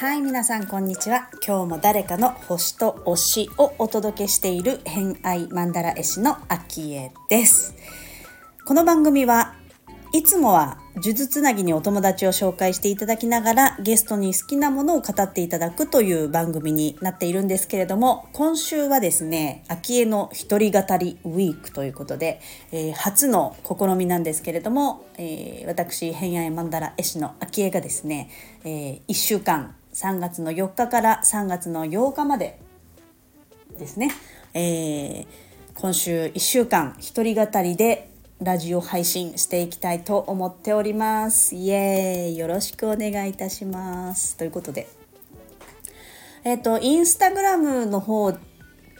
はい皆さんこんにちは。今日も誰かの星と推しをお届けしている偏愛マンダラ絵師のアキエです。この番組はいつもは呪術つなぎにお友達を紹介していただきながらゲストに好きなものを語っていただくという番組になっているんですけれども今週はですね秋江の一人語りウィークということで、えー、初の試みなんですけれども、えー、私偏愛マンダラ絵師の秋江がですね、えー、1週間3月の4日から3月の8日までですね、えー、今週1週間一人語りでラジオ配信していきたいと思っております。イエーイ。よろしくお願いいたします。ということで。えっ、ー、とインスタグラムの方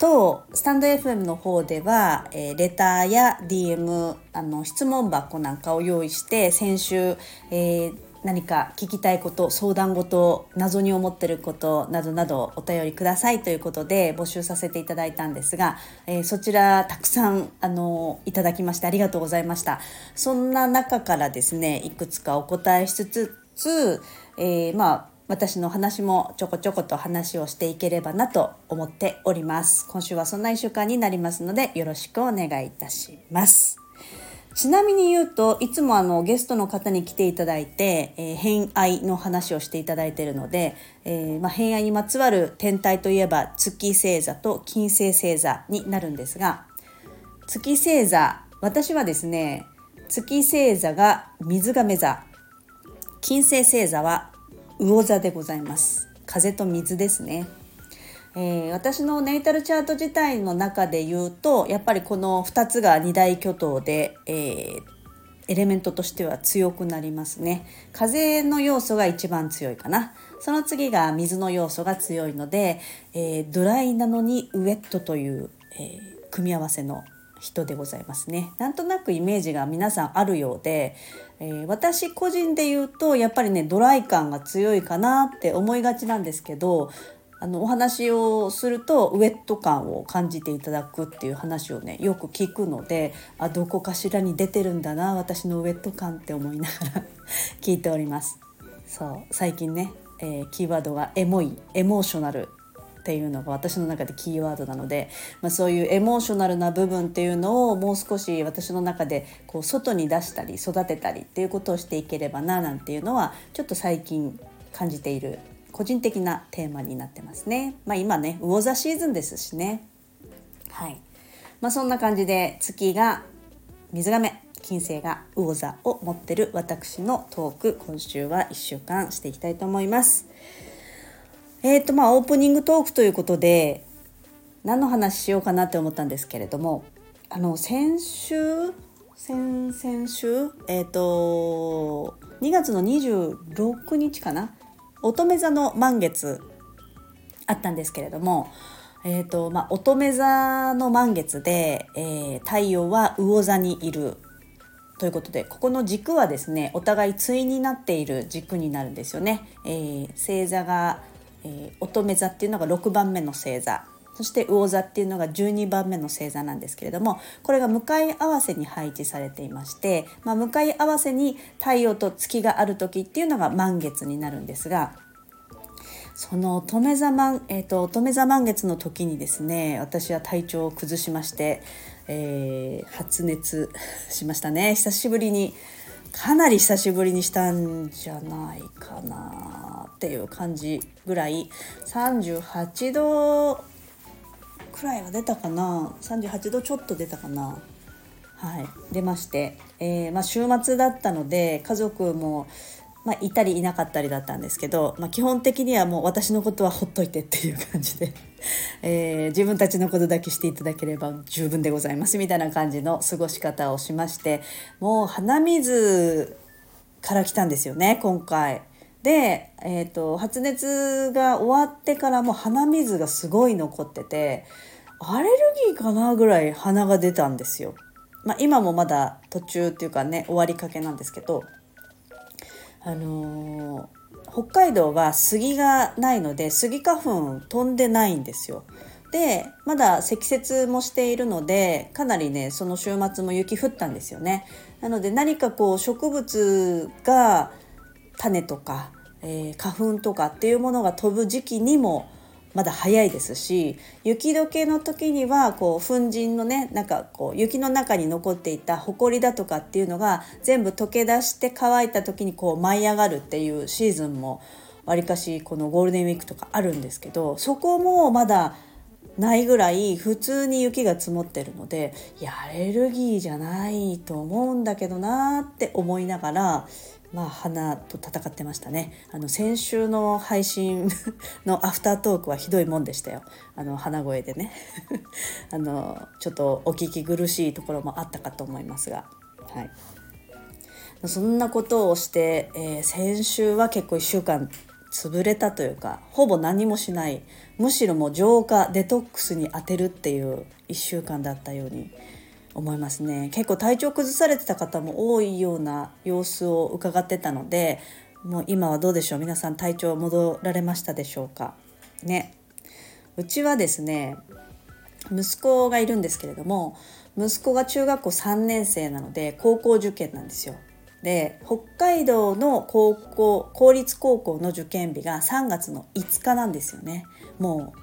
とスタンド FM の方では、えー、レターや DM あの質問箱なんかを用意して先週、えー何か聞きたいこと相談事謎に思ってることなどなどお便りくださいということで募集させていただいたんですが、えー、そちらたくさんあのいただきましてありがとうございました。そんな中からですねいくつかお答えしつつ、えー、まあ私の話もちょこちょこと話をしていければなと思っております。今週はそんな1週間になりますのでよろしくお願いいたします。ちなみに言うといつもあのゲストの方に来ていただいて、えー、偏愛の話をしていただいているので、えー、まあ、偏愛にまつわる天体といえば月星座と金星星座になるんですが月星座私はですね月星座が水亀座。金星星座は魚座でございます。風と水ですね。えー、私のネイタルチャート自体の中で言うとやっぱりこの2つが二大巨頭で、えー、エレメントとしては強くなりますね。風の要素が一番強いかな。その次が水の要素が強いので、えー、ドライなのにウェットという、え組み合わせの人でございますね。なんとなくイメージが皆さんあるようで、えー、私個人で言うとやっぱりねドライ感が強いかなって思いがちなんですけどあのお話をするとウェット感を感じていただくっていう話をねよく聞くのであどこかしらに出てるんだな私のウェット感って思いながら 聞いております。そう最近ね、えー、キーワードがエモいエモーショナルっていうのが私の中でキーワードなので、まあ、そういうエモーショナルな部分っていうのをもう少し私の中でこう外に出したり育てたりっていうことをしていければななんていうのはちょっと最近感じている個人的なテーマになってますね。まあ、今ね魚座シーズンですしね。はい。まあ、そんな感じで月が水亀金星が魚座を持ってる私のトーク今週は1週間していきたいと思います。えっ、ー、とまあオープニングトークということで何の話しようかなって思ったんですけれどもあの先週先々週えっ、ー、と2月の26日かな乙女座の満月あったんですけれども、えーとまあ、乙女座の満月で、えー、太陽は魚座にいるということでここの軸はですねお互い対になっている軸になるんですよね。えー、星座が、えー、乙女座っていうのが6番目の星座そして魚座っていうのが12番目の星座なんですけれどもこれが向かい合わせに配置されていまして、まあ、向かい合わせに太陽と月がある時っていうのが満月になるんですがその乙女座満、えーと、乙女座満月の時にですね私は体調を崩しまして、えー、発熱しましたね。久しぶりにかなり久しぶりにしたんじゃないかなっていう感じぐらい。38度くらいは出たかな。38度ちょっと出たかな。はい。出まして、えー、まあ、週末だったので家族も、まあ、いたりいなかったりだったんですけど、まあ、基本的にはもう私のことはほっといてっていう感じで、えー、自分たちのことだけしていただければ十分でございますみたいな感じの過ごし方をしましてもう鼻水から来たんですよね今回。で、えーと、発熱が終わってからも鼻水がすごい残っててアレルギーかなぐらい鼻が出たんですよ。まあ、今もまだ途中っていうかね終わりかけなんですけど、あのー、北海道は杉がないので杉花粉飛んでないんですよ。でまだ積雪もしているのでかなりねその週末も雪降ったんですよね。なので何かこう植物が種とか、えー、花粉とかっていうものが飛ぶ時期にもまだ早いですし雪解けの時にはこう粉塵のねなんかこう雪の中に残っていた埃だとかっていうのが全部溶け出して乾いた時にこう舞い上がるっていうシーズンもわりかしこのゴールデンウィークとかあるんですけどそこもまだないぐらい普通に雪が積もってるのでいやアレルギーじゃないと思うんだけどなって思いながらまあ花と戦ってましたね。あの先週の配信の アフタートークはひどいもんでしたよ。あの鼻声でね。あのちょっとお聞き苦しいところもあったかと思いますが。はい。そんなことをして、えー、先週は結構1週間潰れたというかほぼ何もしない。むしろもう浄化デトックスに当てるっていう1週間だったように思いますね。結構体調崩されてた方も多いような様子を伺ってたのでもう今はどうでしょう？皆さん体調戻られましたでしょうか？ね。うちはですね息子がいるんですけれども息子が中学校3年生なので高校受験なんですよ。で北海道の高校公立高校の受験日が3月の5日なんですよね。もう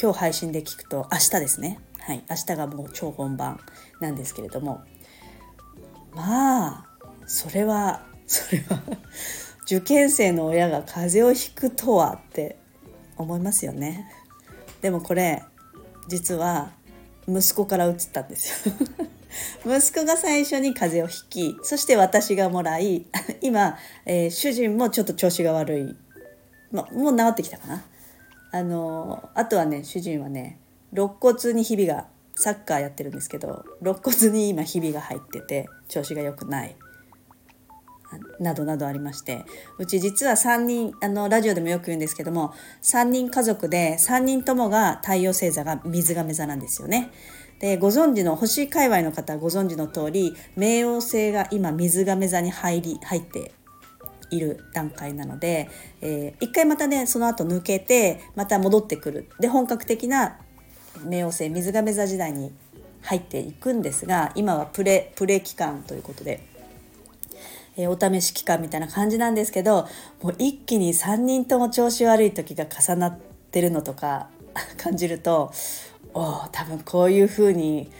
今日配信で聞くと明日ですね。はい明日がもう超本番なんですけれども。まあそれは それは受験生の親が風邪をひくとはって思いますよね。でもこれ実は息子から移ったんですよ。息子が最初に風邪をひきそして私がもらい 今、えー、主人もちょっと調子が悪い、ま、もう治ってきたかな。あのあとはね主人はね肋骨にひびがサッカーやってるんですけど肋骨に今ひびが入ってて調子が良くない。などなどありまして。うち実は3人あのラジオでもよく言うんですけども3人家族で3人ともが太陽星座が水亀座なんですよね。でご存知の星界隈の方ご存知の通り冥王星が今水亀座に入り入っている段階なので、えー、一回またねその後抜けてまた戻ってくる。で本格的な冥王星水亀座時代に入っていくんですが今はプレプレ期間ということで、えー、お試し期間みたいな感じなんですけどもう一気に3人とも調子悪い時が重なってるのとか 感じるとお多分こういう風に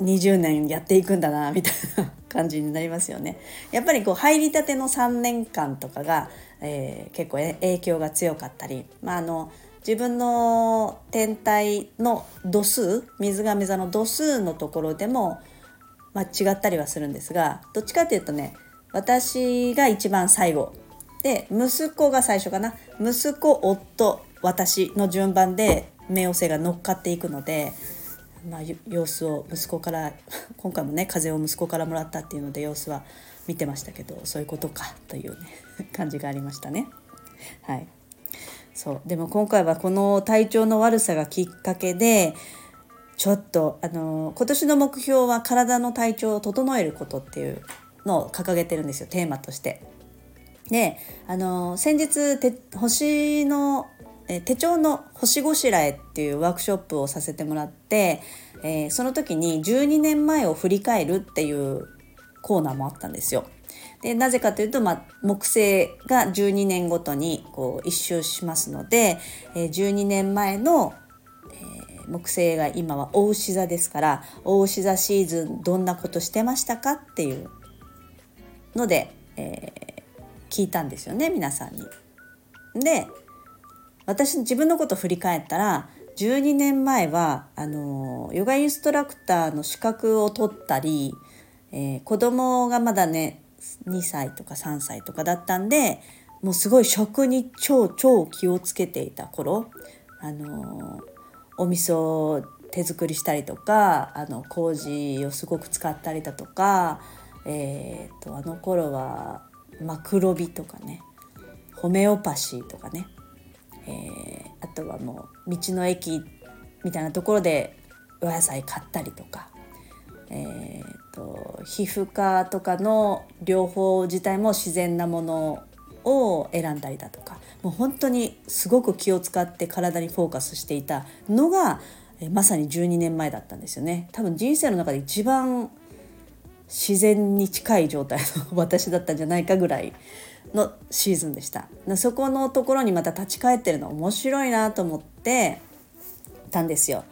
20年やっていくんだなみたいな感じになりますよね。やっぱりこう入りたての3年間とかが、えー、結構影響が強かったり、まあ、あの自分の天体の度数水亀座の度数のところでも、まあ、違ったりはするんですがどっちかっていうとね私が一番最後。で息子が最初かな。息子夫私の順番で冥王星が乗っかっていくので、まあ、様子を息子から 今回もね風邪を息子からもらったっていうので様子は見てましたけどそういうことかというね感じがありましたね。はい。そうでも今回はこの体調の悪さがきっかけでちょっとあの今年の目標は体の体調を整えることっていうのを掲げてるんですよテーマとして。であの先日星のえ手帳の星ごしらえっていうワークショップをさせてもらって、えー、その時に12年前を振り返るっていうコーナーもあったんですよ。でなぜかというと、まあ、木星が12年ごとにこう一周しますので、えー、12年前の、えー、木星が今は大牛座ですから大牛座シーズンどんなことしてましたかっていうので、えー、聞いたんですよね皆さんに。で私自分のこと振り返ったら12年前はあのヨガインストラクターの資格を取ったり、えー、子供がまだね2歳とか3歳とかだったんでもうすごい食に超超気をつけていた頃あのお味噌手作りしたりとかあの麹をすごく使ったりだとか、えーと、とあの頃はマクロビとかねホメオパシーとかねえー、あとはもう道の駅みたいなところでお野菜買ったりとか、えーと、皮膚科とかの療法自体も自然なものを選んだりだとかもう本当にすごく気を使って体にフォーカスしていたのがまさに12年前だったんですよね。多分人生の中で一番自然に近い状態の私だったんじゃないかぐらいのシーズンでした。そこのところにまた立ち返ってるの面白いなと思ってたんですよ。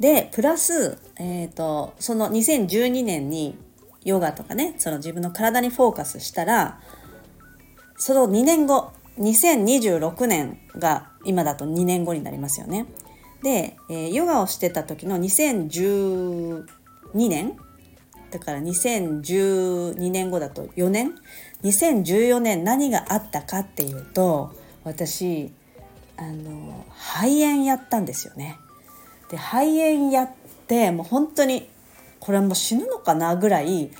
でプラス、えーと、その2012年にヨガとかねその自分の体にフォーカスしたらその2年後2026年が今だと2年後になりますよね。で、えー、ヨガをしてた時の2012年だから2012年後だと4年2014年何があったかっていうと私あの肺炎やったんですよね。で肺炎やってもう本当にこれはもう死ぬのかなぐらい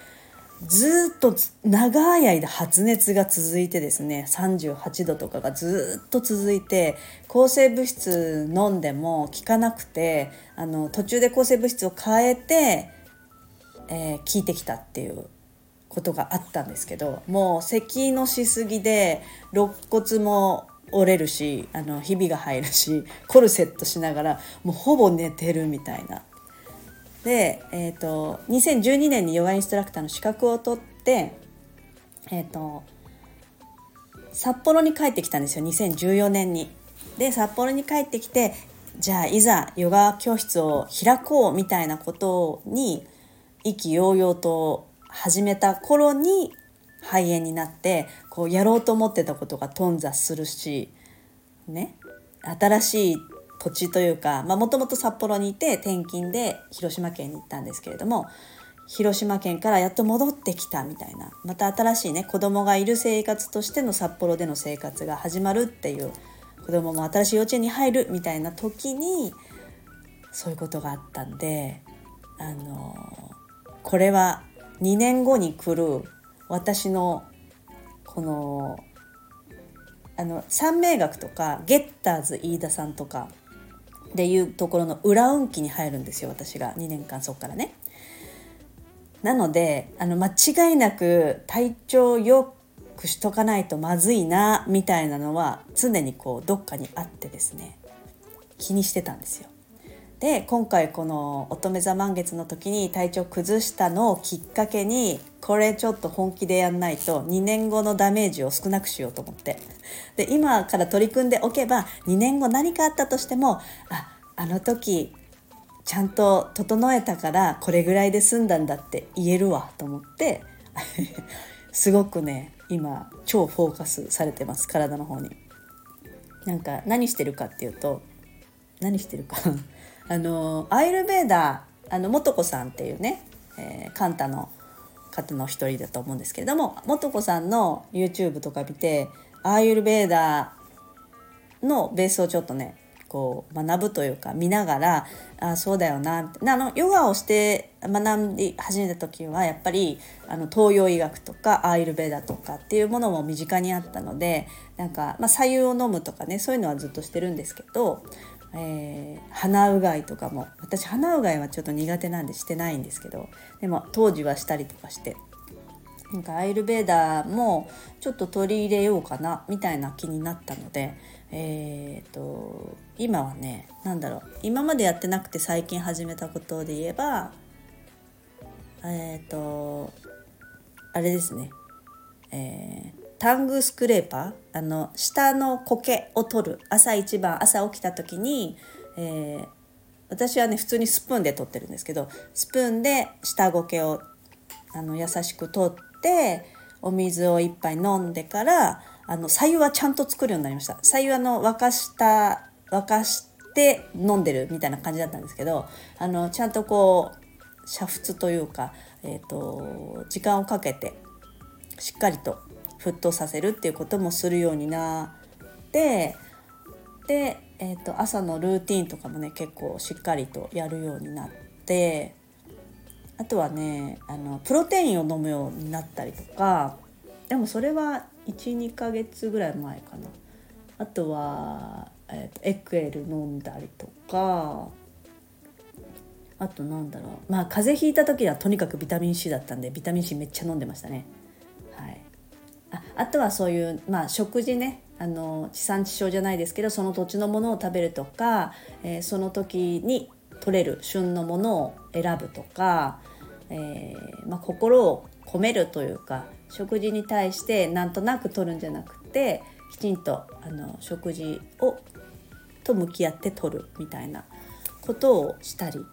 ずっと長い間発熱が続いてですね38度とかがずっと続いて抗生物質飲んでも効かなくてあの途中で抗生物質を変えてえー、聞いてきたっていうことがあったんですけどもう咳のしすぎで肋骨も折れるしあのひびが入るし コルセットしながらもうほぼ寝てるみたいな。で、えーと、2012年にヨガインストラクターの資格を取って、えーと札幌に帰ってきたんですよ2014年に。で札幌に帰ってきてじゃあいざヨガ教室を開こうみたいなことに意気揚々と始めた頃に肺炎になってこうやろうと思ってたことが頓挫するしね。新しい土地というかもともと札幌にいて転勤で広島県に行ったんですけれども広島県からやっと戻ってきたみたいなまた新しいね子供がいる生活としての札幌での生活が始まるっていう子供も新しい幼稚園に入るみたいな時にそういうことがあったんであのこれは2年後に来る私のこのあの三名学とかゲッターズ飯田さんとかでいうところの裏運気に入るんですよ私が2年間そっからね。なのであの間違いなく体調よくしとかないとまずいなみたいなのは常にこうどっかにあってですね気にしてたんですよ。で今回この乙女座満月の時に体調崩したのをきっかけにこれちょっと本気でやんないと2年後のダメージを少なくしようと思ってで今から取り組んでおけば2年後何かあったとしてもああの時ちゃんと整えたからこれぐらいで済んだんだって言えるわと思って すごくね今超フォーカスされてます体の方に。なんか何してるかっていうと何してるかあのアイルベーダーあの素子さんっていうね、えー、カンタの方の一人だと思うんですけれども素子さんの YouTube とか見てアイルベーダーのベースをちょっとねこう学ぶというか見ながらあそうだよなあのヨガをして学び始めた時はやっぱりあの東洋医学とかアーユルベーダーとかっていうものも身近にあったのでなんか、まあ、左右を飲むとかねそういうのはずっとしてるんですけどえー、鼻うがいとかも私鼻うがいはちょっと苦手なんでしてないんですけどでも当時はしたりとかしてなんかアイルベーダーもちょっと取り入れようかなみたいな気になったのでえーと、今はね何だろう今までやってなくて最近始めたことで言えばえっ、ー、とあれですね、えータングスクレーパーあの下の苔を取る朝一番朝起きた時に、えー、私はね普通にスプーンで取ってるんですけどスプーンで下苔をあの優しく取ってお水を一杯飲んでからあの白湯はちゃんと作るようになりました。白湯あの沸かした沸かして飲んでるみたいな感じだったんですけどあのちゃんとこう煮沸というか、えーと時間をかけてしっかりと沸騰させるっていうこともするようになってで、えーと、朝のルーティンとかもね結構しっかりとやるようになってあとはねあのプロテインを飲むようになったりとかでもそれは12ヶ月ぐらい前かな。あとは、えーと、エクエル飲んだりとかあとなんだろう。まあ風邪ひいた時はとにかくビタミン C だったんでビタミン C めっちゃ飲んでましたね。はい、ああとはそういう、まあ、食事ね。あの地産地消じゃないですけどその土地のものを食べるとか、えー、その時に取れる旬のものを選ぶとか、えー、まあ、心を込めるというか食事に対してなんとなく取るんじゃなくてきちんとあの食事をと向き合って取るみたいなことをしたり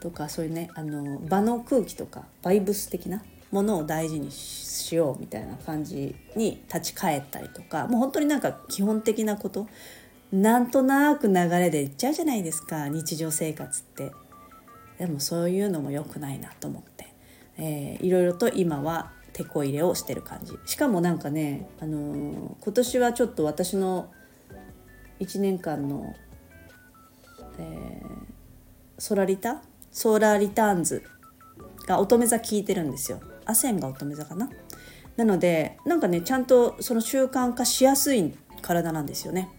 とかそういうねあの場の空気とかバイブス的なものを大事にしようみたいな感じに立ち返ったりとかもう本当になんか基本的なことなんとなく流れでいっちゃうじゃないですか日常生活って。でもそういうのも良くないなと思って、えー、いろいろと今は手こ入れをしてる感じ。しかもなんかね、あのー、今年はちょっと私の1年間の、えー、ソラリタ？ソーラーリターンズが乙女座効いてるんですよ。アセンが乙女座かな？なのでなんかねちゃんとその習慣化しやすい体なんですよね。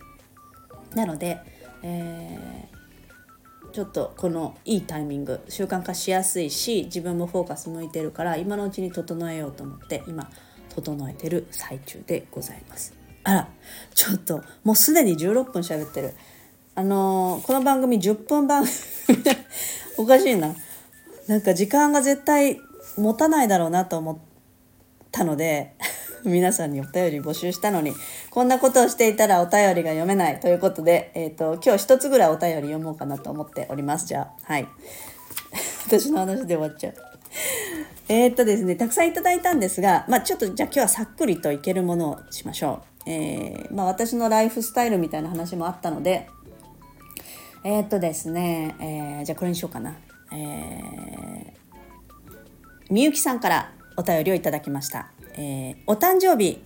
なので、えー、ちょっとこのいいタイミング習慣化しやすいし自分もフォーカス向いてるから今のうちに整えようと思って今整えてる最中でございます。あらちょっともうすでに16分喋ってる。あのー、この番組10分番組 おかしいな。なんか時間が絶対持たないだろうなと思ったので 皆さんにお便り募集したのにこんなことをしていたらお便りが読めないということで、えーと、今日一つぐらいお便り読もうかなと思っております。じゃあはい。私の話で終わっちゃう。えっとですねたくさんいただいたんですがまあちょっとじゃあ今日はさっくりといけるものをしましょう。えー、まあ、私のライフスタイルみたいな話もあったのでえー、っとですね、えー、じゃあこれにしようかな。えみゆきさんからお便りをいただきました。えー、お誕生日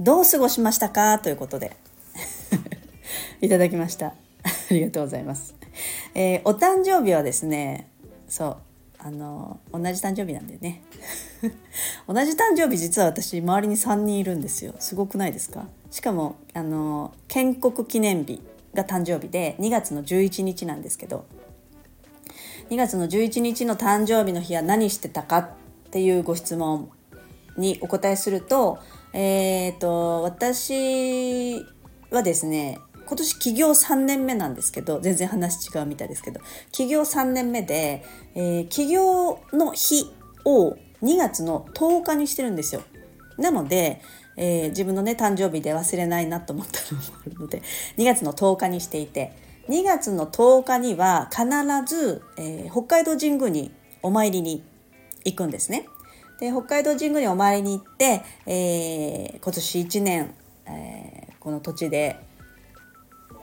どう過ごしましたか？ということで。いただきました。ありがとうございます、えー、お誕生日はですねそうあの同じ誕生日なんでね。同じ誕生日実は私周りに3人いるんですよ。すごくないですか？しかもあの建国記念日が誕生日で2月の11日なんですけど。2月の11日の誕生日の日は何してたかっていうご質問にお答えすると,、えーと、私はですね今年起業3年目なんですけど全然話違うみたいですけど起業3年目で、えー、起業の日を2月の10日にしてるんですよ。なので、えー、自分のね誕生日で忘れないなと思ったのもあるので2月の10日にしていて2月の10日には必ず、えー、北海道神宮にお参りに行くんですね。で北海道神宮にお参りに行って、えー、今年1年、えー、この土地で、え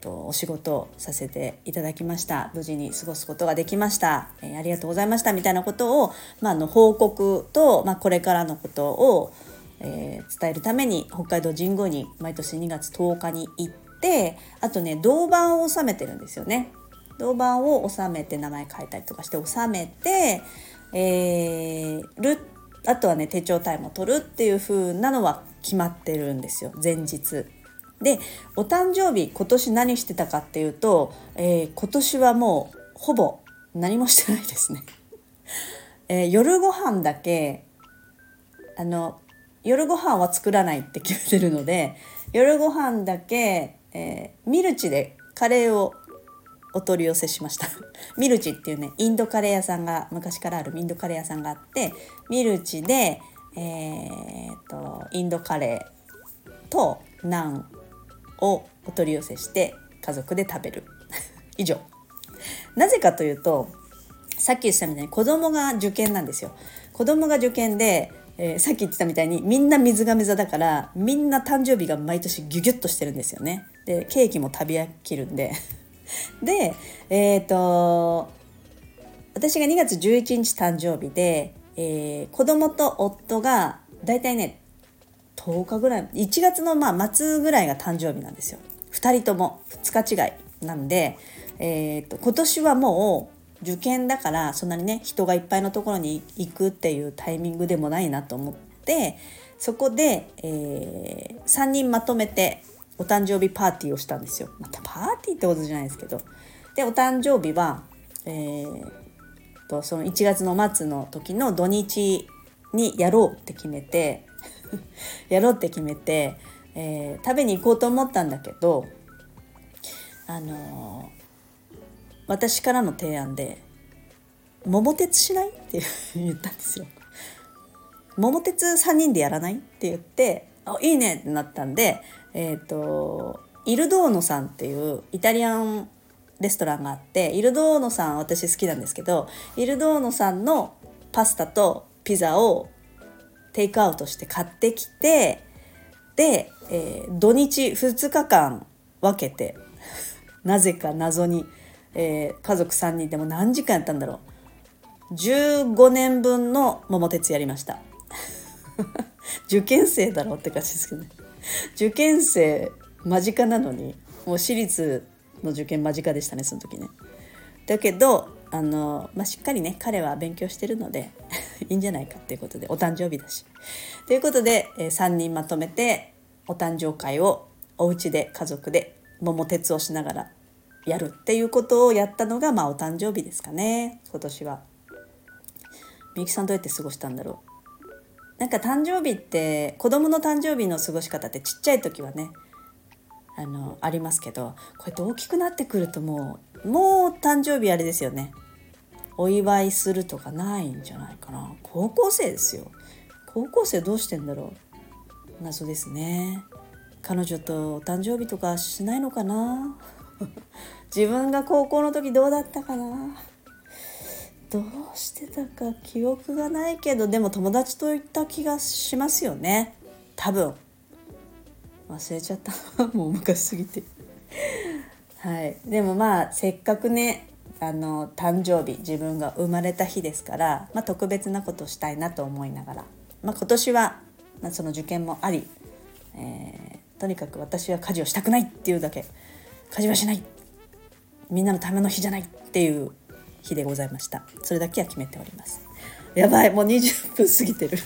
ー、とお仕事をさせていただきました無事に過ごすことができました、えー、ありがとうございましたみたいなことを、まあ、の報告と、まあ、これからのことを、えー、伝えるために北海道神宮に毎年2月10日に行ってあとね銅板を収めてるんですよね。銅板を収めて名前書いたりとかして収めてえー、るあとはね手帳タイムを取るっていう風なのは決まってるんですよ前日。でお誕生日今年何してたかっていうと、えー、今年はもうほぼ何もしてないですね。えー、夜ご飯だけあの夜ご飯は作らないって決めてるので夜ご飯だけ、えー、ミルチでカレーをお取り寄せしました。ミルチっていうねインドカレー屋さんが昔からあるインドカレー屋さんがあってミルチでえー、っとインドカレーとナンをお取り寄せして家族で食べる。以上。なぜかというとさっき言ってたみたいに子供が受験なんですよ。子供が受験で、えー、さっき言ってたみたいにみんな水亀座だからみんな誕生日が毎年ギュギュッとしてるんですよね。でケーキも食べ飽きるんで。でえっ、ー、と私が2月11日誕生日で、えー、子供と夫が大体ね10日ぐらい1月のまあ末ぐらいが誕生日なんですよ。2人とも2日違い。なんで、えーと、今年はもう受験だからそんなにね人がいっぱいのところに行くっていうタイミングでもないなと思ってそこで、えー、3人まとめてお誕生日パーティーをしたんですよ。またパーティーってことじゃないですけど。で、お誕生日は、えー、と、その1月の末の時の土日にやろうって決めて やろうって決めて、えー、食べに行こうと思ったんだけどあのー、私からの提案で「桃鉄しない?」って言ったんですよ。桃鉄3人でやらない？って言って「あいいね」ってなったんでえっ、ー、とイルドーノさんっていうイタリアンレストランがあってイルドーノさん私好きなんですけどイルドーノさんのパスタとピザをテイクアウトして買ってきてで、えー、土日2日間分けて なぜか謎に、えー、家族3人でも何時間やったんだろう。15年分の桃鉄やりました。受験生だろうって感じですけどね。受験生間近なのにもう私立の受験間近でしたねその時ね。だけどあの、まあ、しっかりね彼は勉強してるので いいんじゃないかっていうことでお誕生日だし。ということで、えー、3人まとめてお誕生会をお家で家族で桃鉄をしながらやるっていうことをやったのが、まあ、お誕生日ですかね今年は。みゆきさんどうやって過ごしたんだろう？なんか誕生日って子供の誕生日の過ごし方ってちっちゃい時はねあのありますけどこうやって大きくなってくるともうもう誕生日あれですよね。お祝いするとかないんじゃないかな。高校生ですよ。高校生どうしてんだろう。謎ですね。彼女とお誕生日とかしないのかな。自分が高校の時どうだったかな。どうしてたか記憶がないけどでも友達と行った気がしますよね。多分。忘れちゃった。もう昔すぎて。はい。でもまあせっかくねあの誕生日自分が生まれた日ですから、まあ、特別なことしたいなと思いながら、まあ、今年は、まあ、その受験もあり、えー、とにかく私は家事をしたくないっていうだけ。家事はしない。みんなのための日じゃないっていう日でございました。それだけは決めております。やばいもう20分過ぎてる。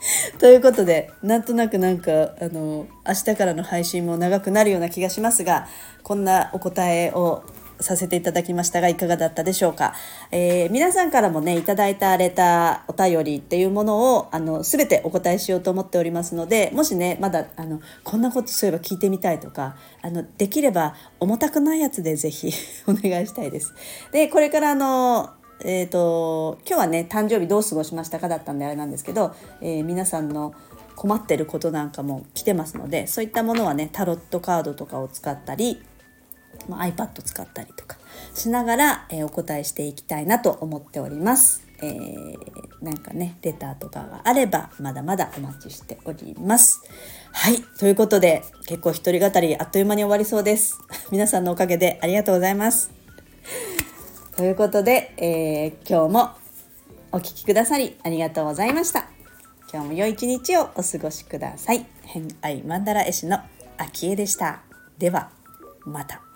ということでなんとなくなんかあの明日からの配信も長くなるような気がしますがこんなお答えをさせていただきましたがいかがだったでしょうか、えー、皆さんからもねいただいたレターお便りっていうものをあの全てお答えしようと思っておりますのでもしねまだあのこんなことそういえば聞いてみたいとかあのできれば重たくないやつで是非 お願いしたいです。でこれからあのえーと、今日はね誕生日どう過ごしましたかだったんであれなんですけど、えー、皆さんの困ってることなんかも来てますのでそういったものはねタロットカードとかを使ったり、まあ、iPad 使ったりとかしながら、えー、お答えしていきたいなと思っております。えー、なんかねレターとかがあればまだまだお待ちしております。はいということで結構一人語りあっという間に終わりそうです。皆さんのおかげでありがとうございます。ということで、えー、今日もお聴きくださりありがとうございました。今日も良い一日をお過ごしください。偏愛マンダラ絵師の秋江でした。では、また。